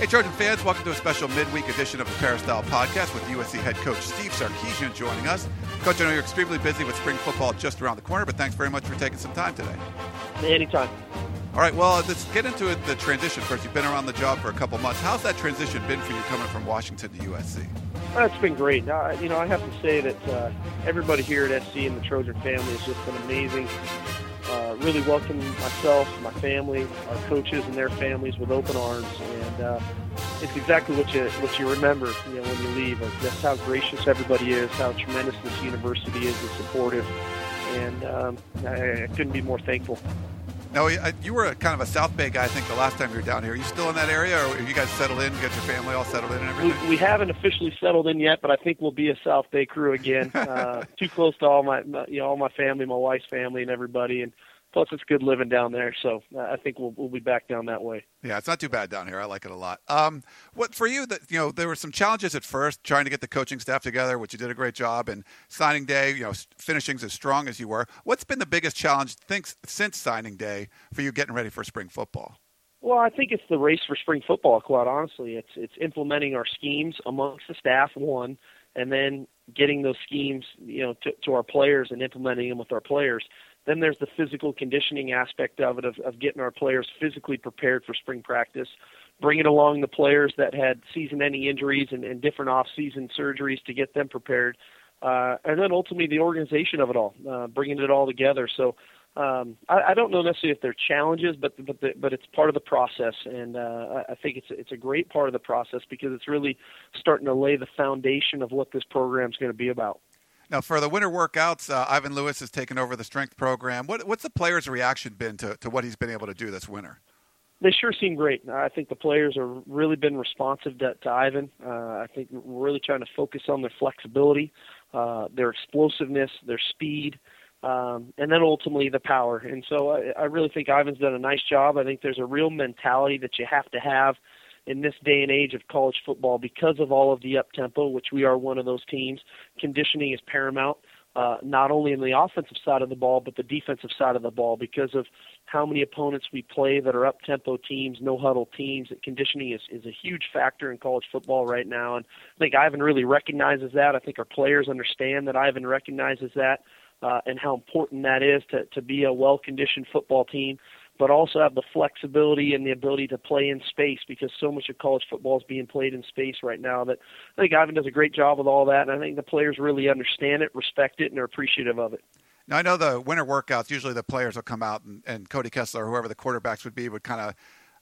Hey, Trojan fans, welcome to a special midweek edition of the Peristyle Podcast with USC head coach Steve Sarkisian joining us. Coach, I know you're extremely busy with spring football just around the corner, but thanks very much for taking some time today. Anytime. All right, well, let's get into it, the transition first. You've been around the job for a couple months. How's that transition been for you coming from Washington to USC? Well, it's been great. Uh, you know, I have to say that uh, everybody here at SC and the Trojan family has just been amazing. Uh, really welcomed myself, my family, our coaches, and their families with open arms. And uh, it's exactly what you what you remember, you know, when you leave. Of just how gracious everybody is, how tremendous this university is, and supportive. And um, I, I couldn't be more thankful. Now, you were a, kind of a South Bay guy, I think, the last time you were down here. Are you still in that area, or have you guys settled in, get your family all settled in and everything? We, we haven't officially settled in yet, but I think we'll be a South Bay crew again. Uh, too close to all my, my, you know, all my family, my wife's family, and everybody. And plus it's good living down there. So I think we'll we'll be back down that way. Yeah, it's not too bad down here. I like it a lot. Um, what for you? That you know, there were some challenges at first trying to get the coaching staff together, which you did a great job. And signing day, you know, finishing as strong as you were. What's been the biggest challenge thinks, since signing day for you getting ready for spring football? Well, I think it's the race for spring football. Quite honestly, it's it's implementing our schemes amongst the staff one, and then getting those schemes, you know, to, to our players and implementing them with our players. Then there's the physical conditioning aspect of it, of, of getting our players physically prepared for spring practice, bringing along the players that had season-ending injuries and, and different off-season surgeries to get them prepared, uh, and then ultimately the organization of it all, uh, bringing it all together. So um, I, I don't know necessarily if they're challenges, but but the, but it's part of the process, and uh, I think it's it's a great part of the process because it's really starting to lay the foundation of what this program is going to be about. Now, for the winter workouts, uh, Ivan Lewis has taken over the strength program. What, what's the players' reaction been to, to what he's been able to do this winter? They sure seem great. I think the players have really been responsive to, to Ivan. Uh, I think we're really trying to focus on their flexibility, uh, their explosiveness, their speed, um, and then ultimately the power. And so I, I really think Ivan's done a nice job. I think there's a real mentality that you have to have – in this day and age of college football because of all of the up tempo, which we are one of those teams. Conditioning is paramount, uh, not only in the offensive side of the ball, but the defensive side of the ball because of how many opponents we play that are up tempo teams, no huddle teams. Conditioning is, is a huge factor in college football right now. And I think Ivan really recognizes that. I think our players understand that Ivan recognizes that. Uh, and how important that is to, to be a well conditioned football team but also have the flexibility and the ability to play in space because so much of college football is being played in space right now that I think Ivan does a great job with all that and I think the players really understand it, respect it, and are appreciative of it. Now I know the winter workouts. Usually the players will come out and, and Cody Kessler, or whoever the quarterbacks would be, would kind of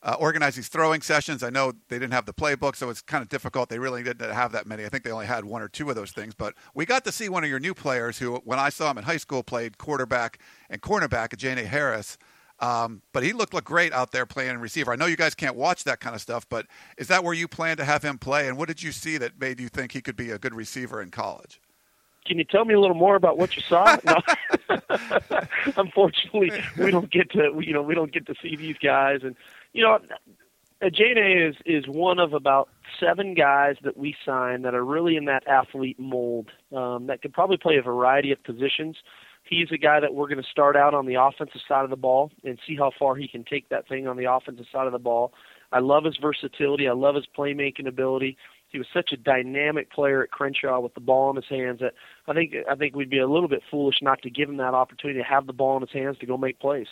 uh, organize these throwing sessions. I know they didn't have the playbook, so it's kind of difficult. They really didn't have that many. I think they only had one or two of those things. But we got to see one of your new players who, when I saw him in high school, played quarterback and cornerback at Jane Harris. Um, but he looked, looked great out there playing receiver. I know you guys can't watch that kind of stuff, but is that where you plan to have him play? And what did you see that made you think he could be a good receiver in college? Can you tell me a little more about what you saw? Unfortunately, we don't get to you know we don't get to see these guys, and you know, Ajene is is one of about seven guys that we sign that are really in that athlete mold um, that could probably play a variety of positions he's a guy that we're going to start out on the offensive side of the ball and see how far he can take that thing on the offensive side of the ball. I love his versatility. I love his playmaking ability. He was such a dynamic player at Crenshaw with the ball in his hands that I think I think we'd be a little bit foolish not to give him that opportunity to have the ball in his hands to go make plays.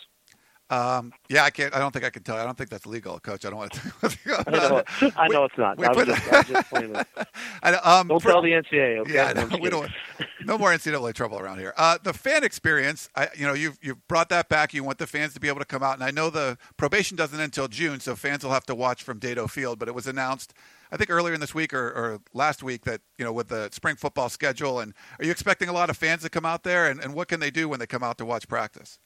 Um, yeah, I can't. I don't think I can tell. I don't think that's legal, Coach. I don't want to. I know, I know it's not. I was, just, I was just playing it. I, um, don't for, tell the NCAA. Okay? Yeah, no, we don't. No more NCAA trouble around here. Uh, the fan experience. I, you know, you've you've brought that back. You want the fans to be able to come out, and I know the probation doesn't end until June, so fans will have to watch from Dedeaux Field. But it was announced, I think earlier in this week or, or last week that you know with the spring football schedule. And are you expecting a lot of fans to come out there? And, and what can they do when they come out to watch practice?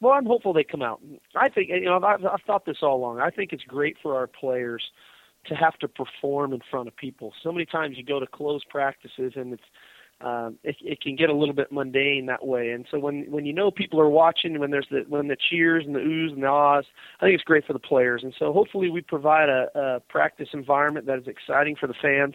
Well, I'm hopeful they come out. I think you know I've, I've thought this all along. I think it's great for our players to have to perform in front of people. So many times you go to closed practices and it's um, it, it can get a little bit mundane that way. And so when when you know people are watching, when there's the when the cheers and the oohs and the ahs, I think it's great for the players. And so hopefully we provide a, a practice environment that is exciting for the fans.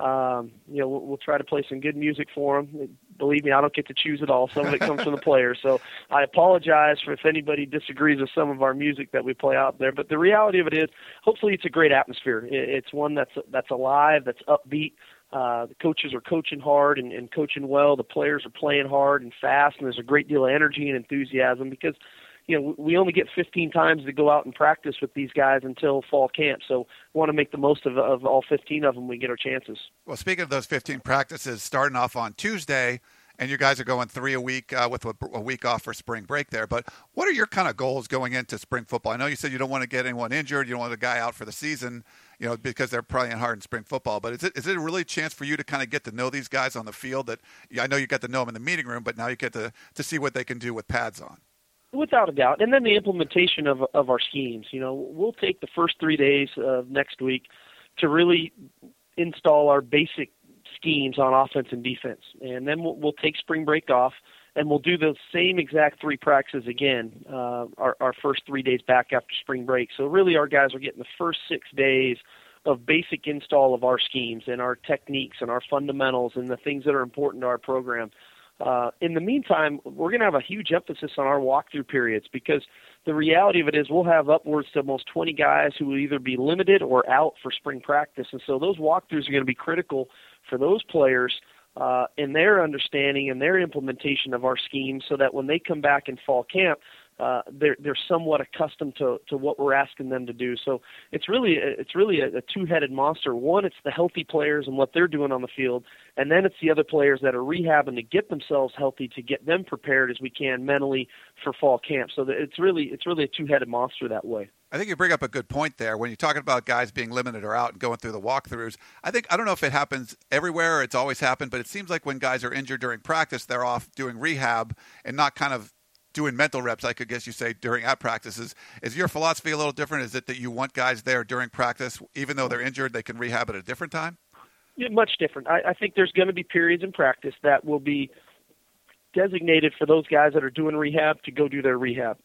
Um, you know, we'll, we'll try to play some good music for them. Believe me, I don't get to choose it all. Some of it comes from the players. So I apologize for if anybody disagrees with some of our music that we play out there. But the reality of it is, hopefully, it's a great atmosphere. It's one that's that's alive, that's upbeat. Uh, the coaches are coaching hard and, and coaching well. The players are playing hard and fast, and there's a great deal of energy and enthusiasm because you know we only get 15 times to go out and practice with these guys until fall camp. So we want to make the most of, of all 15 of them. We get our chances. Well, speaking of those 15 practices, starting off on Tuesday and you guys are going three a week uh, with a, a, week off for spring break there. But what are your kind of goals going into spring football? I know you said you don't want to get anyone injured, you don't want a guy out for the season, you know, because they're playing hard in spring football. But is it is it a really chance for you to kind of get to know these guys on the field? That I know you get to know them in the meeting room, but now you get to to see what they can do with pads on. Without a doubt, and then the implementation of of our schemes. You know, we'll take the first three days of next week to really install our basic schemes on offense and defense, and then we'll, we'll take spring break off, and we'll do the same exact three practices again. Uh, our, our first three days back after spring break. So really, our guys are getting the first six days of basic install of our schemes and our techniques and our fundamentals and the things that are important to our program. Uh, in the meantime, we're going to have a huge emphasis on our walkthrough periods because the reality of it is we'll have upwards to almost 20 guys who will either be limited or out for spring practice. And so those walkthroughs are going to be critical for those players uh, in their understanding and their implementation of our scheme so that when they come back in fall camp, uh, they're they're somewhat accustomed to to what we're asking them to do. So it's really it's really a, a two-headed monster. One, it's the healthy players and what they're doing on the field, and then it's the other players that are rehabbing to get themselves healthy to get them prepared as we can mentally for fall camp. So it's really it's really a two-headed monster that way. I think you bring up a good point there when you're talking about guys being limited or out and going through the walkthroughs. I think I don't know if it happens everywhere or it's always happened, but it seems like when guys are injured during practice, they're off doing rehab and not kind of doing mental reps, I could guess you say during at practices. Is your philosophy a little different? Is it that you want guys there during practice, even though they're injured, they can rehab at a different time? Yeah, much different. I, I think there's going to be periods in practice that will be designated for those guys that are doing rehab to go do their rehab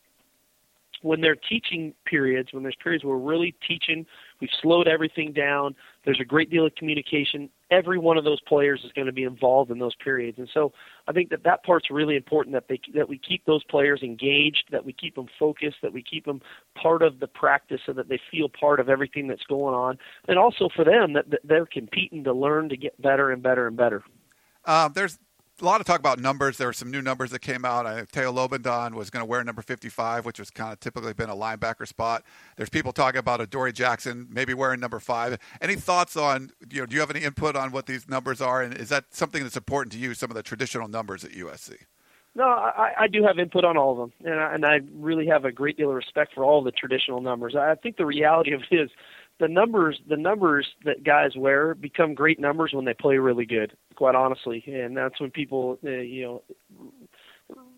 when they're teaching periods, when there's periods where we're really teaching, we've slowed everything down, there's a great deal of communication. Every one of those players is going to be involved in those periods, and so I think that that part's really important that they that we keep those players engaged, that we keep them focused, that we keep them part of the practice, so that they feel part of everything that's going on, and also for them that, that they're competing to learn to get better and better and better. Um, there's a lot of talk about numbers. There were some new numbers that came out. I, Toa Lobendahn was going to wear number 55, which was kind of typically been a linebacker spot. There's people talking about Adoree Jackson maybe wearing number five. Any thoughts on, you know, do you have any input on what these numbers are? And is that something that's important to you, some of the traditional numbers at USC? No, I, I do have input on all of them, and I, and I really have a great deal of respect for all the traditional numbers. I think the reality of it is the numbers the numbers that guys wear become great numbers when they play really good quite honestly. And that's when people uh, you know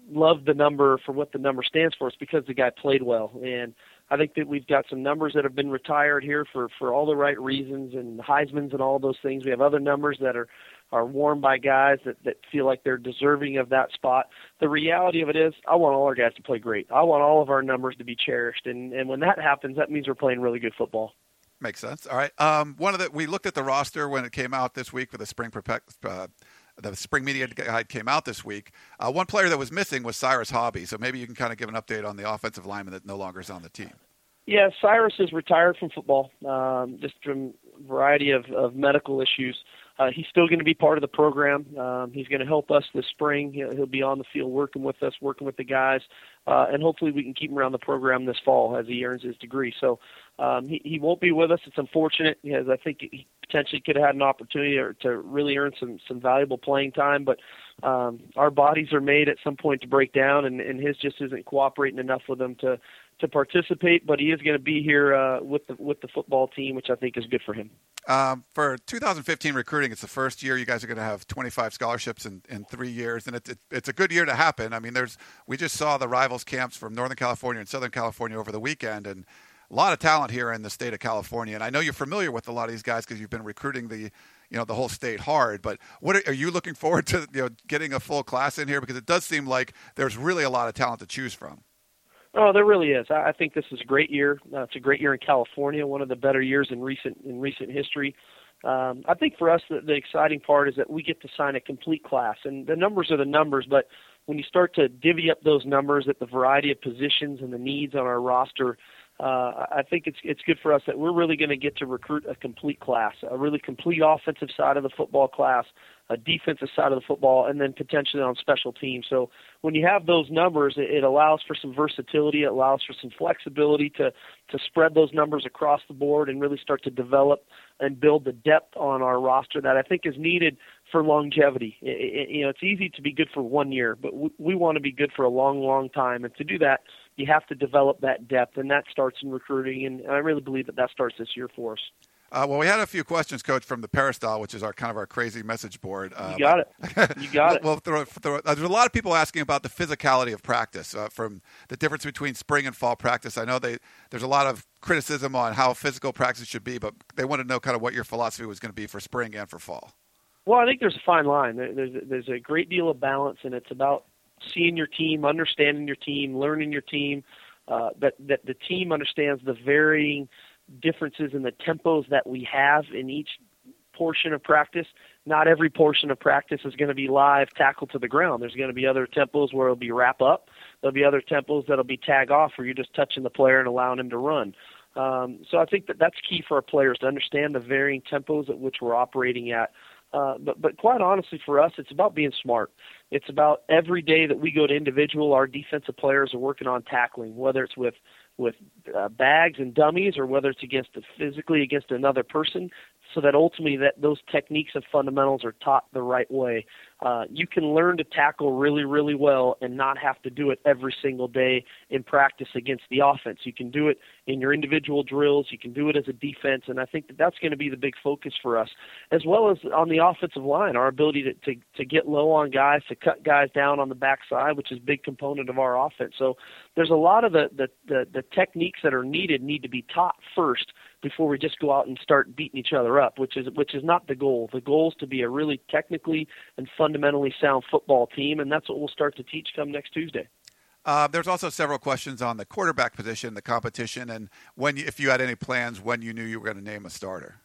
love the number for what the number stands for. It's because the guy played well. And I think that we've got some numbers that have been retired here for for all the right reasons and Heisman's and all those things. We have other numbers that are are worn by guys that that feel like they're deserving of that spot. The reality of it is I want all our guys to play great. I want all of our numbers to be cherished. And and when that happens that means we're playing really good football Makes sense. All right. Um, one of the we looked at the roster when it came out this week for the spring uh, the spring media guide came out this week. Uh, one player that was missing was Cyrus Hobbi. So maybe you can kind of give an update on the offensive lineman that no longer is on the team. Yeah, Cyrus is retired from football, um, just from a variety of, of medical issues. Uh, he's still going to be part of the program. Um, he's going to help us this spring. He'll, he'll be on the field working with us, working with the guys, uh, and hopefully we can keep him around the program this fall as he earns his degree. So um, he, he won't be with us. It's unfortunate because I think he potentially could have had an opportunity or to really earn some some valuable playing time. But um, our bodies are made at some point to break down, and, and his just isn't cooperating enough with them to to participate. But he is going to be here uh, with the with the football team, which I think is good for him. Um, for 2015 recruiting, it's the first year you guys are going to have 25 scholarships in, in three years, and it's it, it's a good year to happen. I mean, there's we just saw the rivals camps from Northern California and Southern California over the weekend, and a lot of talent here in the state of California. And I know you're familiar with a lot of these guys because you've been recruiting the you know the whole state hard. But what are, are, you looking forward to? You know, getting a full class in here because it does seem like there's really a lot of talent to choose from. Oh, there really is. I think this is a great year. Uh, it's a great year in California, one of the better years in recent in recent history. Um, I think for us, the, the exciting part is that we get to sign a complete class, and the numbers are the numbers. But when you start to divvy up those numbers at the variety of positions and the needs on our roster, uh, I think it's it's good for us that we're really going to get to recruit a complete class, a really complete offensive side of the football class, a defensive side of the football, and then potentially on special teams. So when you have those numbers, it, it allows for some versatility. It allows for some flexibility to to spread those numbers across the board and really start to develop and build the depth on our roster that I think is needed for longevity. It, it, you know, it's easy to be good for one year, but we, we want to be good for a long, long time, and to do that you have to develop that depth, and that starts in recruiting. And I really believe that that starts this year for us. Uh, well, we had a few questions, Coach, from the Peristyle, which is our kind of our crazy message board. Uh, you got it. You got it. well, throw, throw, uh, there's a lot of people asking about the physicality of practice, uh, from the difference between spring and fall practice. I know they there's a lot of criticism on how physical practice should be, but they want to know kind of what your philosophy was going to be for spring and for fall. Well, I think there's a fine line. There's there's a great deal of balance, and it's about seeing your team, understanding your team, learning your team uh, that that the team understands the varying differences in the tempos that we have in each portion of practice. Not every portion of practice is going to be live tackle to the ground. There's going to be other tempos where it'll be wrap up. There'll be other tempos that'll be tag off where you're just touching the player and allowing him to run. Um, so I think that that's key for our players to understand the varying tempos at which we're operating at. Uh, but but quite honestly, for us, it's about being smart. It's about every day that we go to individual, our defensive players are working on tackling, whether it's with with uh, bags and dummies or whether it's against the, physically against another person so that ultimately that those techniques and fundamentals are taught the right way. Uh, you can learn to tackle really, really well and not have to do it every single day in practice against the offense. You can do it in your individual drills. You can do it as a defense, and I think that that's going to be the big focus for us, as well as on the offensive line. Our ability to to, to get low on guys, to cut guys down on the backside, which is a big component of our offense. So there's a lot of the the the, the techniques that are needed need to be taught first before we just go out and start beating each other up, which is which is not the goal. The goal is to be a really technically and fundamentally sound football team, and that's what we'll start to teach come next Tuesday. Uh, there's also several questions on the quarterback position, the competition, and when you, if you had any plans when you knew you were going to name a starter.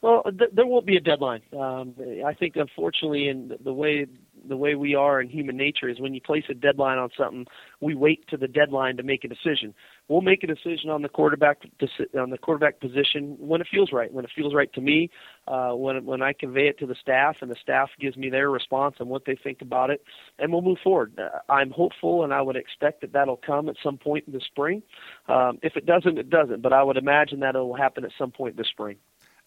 Well, th- there won't be a deadline. Um, I think, unfortunately, in the way the way we are in human nature is when you place a deadline on something, we wait to the deadline to make a decision. We'll make a decision on the quarterback on the quarterback position when it feels right. When it feels right to me, uh, when when I convey it to the staff and the staff gives me their response and what they think about it, and we'll move forward. Uh, I'm hopeful, and I would expect that that'll come at some point in the spring. Um, if it doesn't, it doesn't. But I would imagine that it'll happen at some point this spring.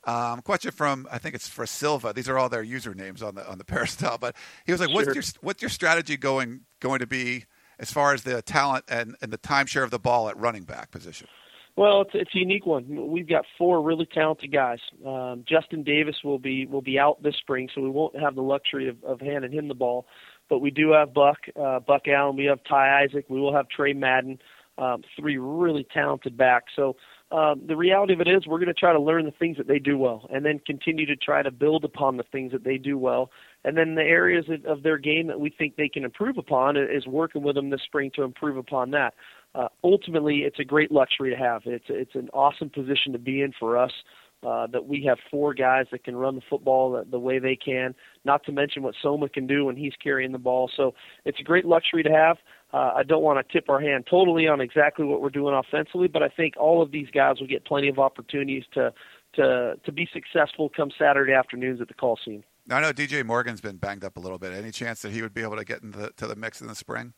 Um, question from I think it's for Silva. These are all their usernames on the on the Peristyle. But he was like, sure. "What's your what's your strategy going going to be as far as the talent and, and the timeshare of the ball at running back position?" Well, it's, it's a unique one. We've got four really talented guys. Um, Justin Davis will be will be out this spring, so we won't have the luxury of, of handing him the ball. But we do have Buck, uh, Buck Allen. We have Ty Isaac. We will have Tre Madden. Um, three really talented backs. So um, the reality of it is we're going to try to learn the things that they do well and then continue to try to build upon the things that they do well and then the areas of, of their game that we think they can improve upon is working with them this spring to improve upon that uh, ultimately it's a great luxury to have it's it's an awesome position to be in for us uh, that we have four guys that can run the football the, the way they can, not to mention what Soma can do when he's carrying the ball. So it's a great luxury to have. Uh, I don't want to tip our hand totally on exactly what we're doing offensively, but I think all of these guys will get plenty of opportunities to to to be successful come Saturday afternoons at the Coliseum. I know DJ Morgan's been banged up a little bit. Any chance that he would be able to get into the, to the mix in the spring?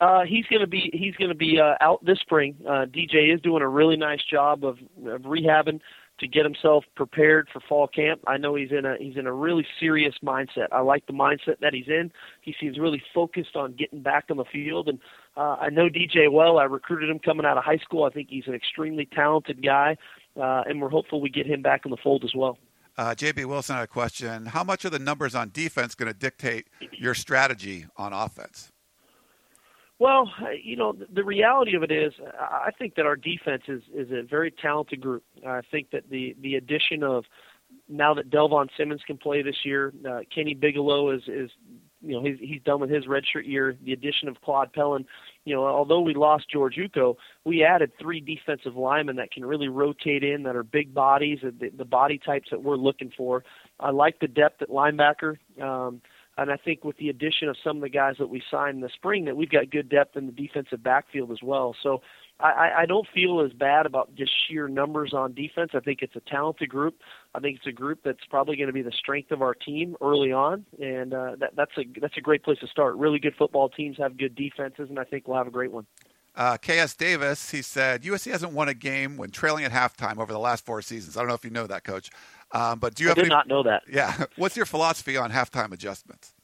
Uh, he's going to be he's going to be uh, out this spring. Uh, DJ is doing a really nice job of, of rehabbing to get himself prepared for fall camp. I know he's in a he's in a really serious mindset. I like the mindset that he's in. He seems really focused on getting back on the field, and uh, I know DJ well. I recruited him coming out of high school. I think he's an extremely talented guy, uh, and we're hopeful we get him back in the fold as well. Uh, JB Wilson had a question. How much are the numbers on defense going to dictate your strategy on offense? Well, you know, the reality of it is, I think that our defense is is a very talented group. I think that the the addition of now that Delvon Simmons can play this year, uh, Kenny Bigelow is is you know he's he's done with his redshirt year. The addition of Claude Pelon, you know, although we lost George Uko, we added three defensive linemen that can really rotate in, that are big bodies, the, the body types that we're looking for. I like the depth at linebacker. Um, and I think with the addition of some of the guys that we signed in the spring, that we've got good depth in the defensive backfield as well. So I, I don't feel as bad about just sheer numbers on defense. I think it's a talented group. I think it's a group that's probably going to be the strength of our team early on, and uh, that, that's a that's a great place to start. Really good football teams have good defenses, and I think we'll have a great one. Uh, KS Davis, he said USC hasn't won a game when trailing at halftime over the last four seasons. I don't know if you know that, Coach. Um, but do you I have did any, not know that. Yeah. What's your philosophy on halftime adjustments?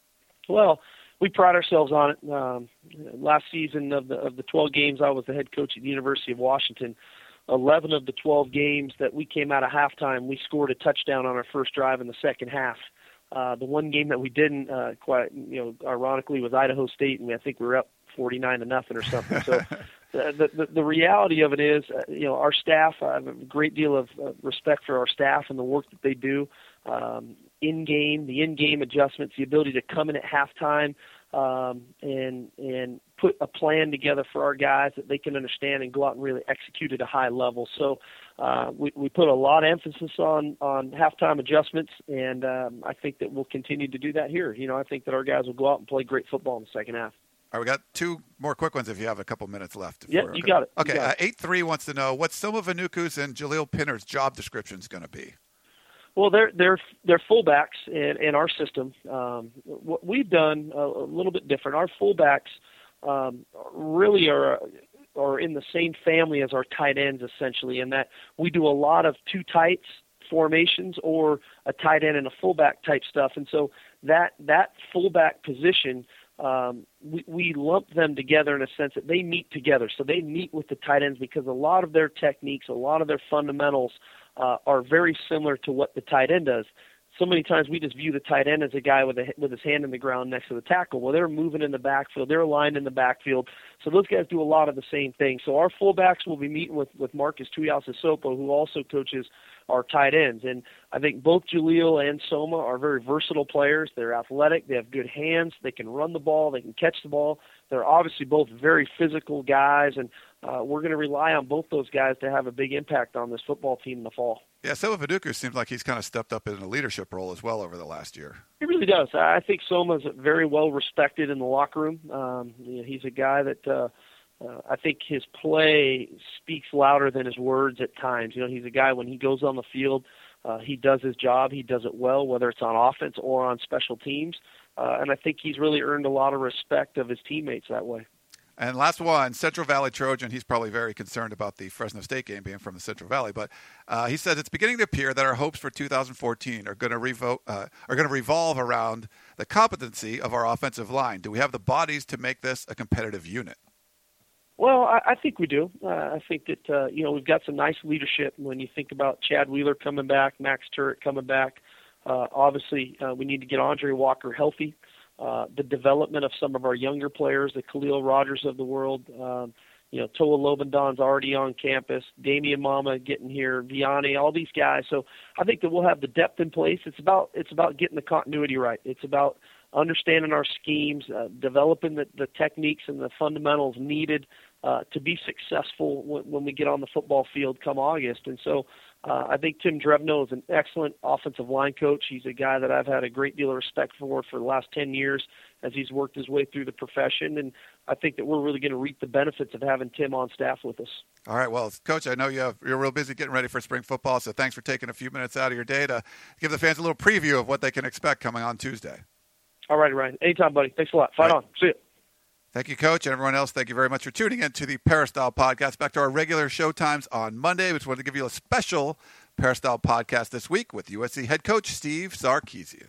Well, we pride ourselves on it. Um, last season of the of the 12 games, I was the head coach at the University of Washington. 11 of the 12 games that we came out of halftime, we scored a touchdown on our first drive in the second half. Uh, the one game that we didn't, uh, quite, you know, ironically, was Idaho State, and I think we were up 49 to nothing or something. So the, the the reality of it is, uh, you know, our staff. I have a great deal of uh, respect for our staff and the work that they do. Um, in game, the in game adjustments, the ability to come in at halftime um, and and put a plan together for our guys that they can understand and go out and really execute at a high level. So uh, we we put a lot of emphasis on on halftime adjustments, and um, I think that we'll continue to do that here. You know, I think that our guys will go out and play great football in the second half. All right, we got two more quick ones if you have a couple minutes left. Yeah, you got it. Okay, got uh, eight three wants to know what Soma Vainuku's and Jahleel Pinner's job description is going to be. Well, they're they're they're fullbacks in, in our system. Um, what we've done a, a little bit different. Our fullbacks um, really are are in the same family as our tight ends, essentially, in that we do a lot of two tights formations or a tight end and a fullback type stuff. And so that that fullback position um, we, we lump them together in a sense that they meet together. So they meet with the tight ends because a lot of their techniques, a lot of their fundamentals uh, are very similar to what the tight end does. So many times we just view the tight end as a guy with a, with his hand in the ground next to the tackle. Well, they're moving in the backfield, they're aligned in the backfield, so those guys do a lot of the same things. So our fullbacks will be meeting with with Marques Tuiasosopo, who also coaches our tight ends. And I think both Jahleel and Soma are very versatile players. They're athletic. They have good hands. They can run the ball. They can catch the ball. They're obviously both very physical guys, and uh, we're going to rely on both those guys to have a big impact on this football team in the fall. Yeah, Soma Vainuku seems like he's kind of stepped up in a leadership role as well over the last year. He really does. I think Soma's very well respected in the locker room. Um, you know, he's a guy that uh, uh, I think his play speaks louder than his words at times. You know, he's a guy when he goes on the field, uh, he does his job. He does it well, whether it's on offense or on special teams. Uh, and I think he's really earned a lot of respect of his teammates that way. And last one, Central Valley Trojan. He's probably very concerned about the Fresno State game being from the Central Valley, but uh, he says it's beginning to appear that our hopes for 2014 are going to revo- uh, are going to revolve around the competency of our offensive line. Do we have the bodies to make this a competitive unit? Well, I, I think we do. Uh, I think that uh, you know we've got some nice leadership when you think about Chad Wheeler coming back, Max Tuerk coming back. Uh, obviously, uh, we need to get Aundrey Walker healthy. Uh, the development of some of our younger players, the Khaliel Rodgers of the world. Um, you know, Toa Lobendahn's already on campus. Damien Mama getting here, Viane, all these guys. So I think that we'll have the depth in place. It's about it's about getting the continuity right. It's about understanding our schemes, uh, developing the, the techniques and the fundamentals needed uh, to be successful when, when we get on the football field come August. And so uh, I think Tim Drevno is an excellent offensive line coach. He's a guy that I've had a great deal of respect for for the last 10 years as he's worked his way through the profession. And I think that we're really going to reap the benefits of having Tim on staff with us. All right. Well, Coach, I know you have, you're real busy getting ready for spring football, so thanks for taking a few minutes out of your day to give the fans a little preview of what they can expect coming on Tuesday. All right, Ryan. Anytime, buddy. Thanks a lot. Fight right. on. See you. Thank you, Coach, and everyone else. Thank you very much for tuning in to the Peristyle podcast. Back to our regular show times on Monday. We just wanted to give you a special Peristyle podcast this week with USC head coach Steve Sarkisian.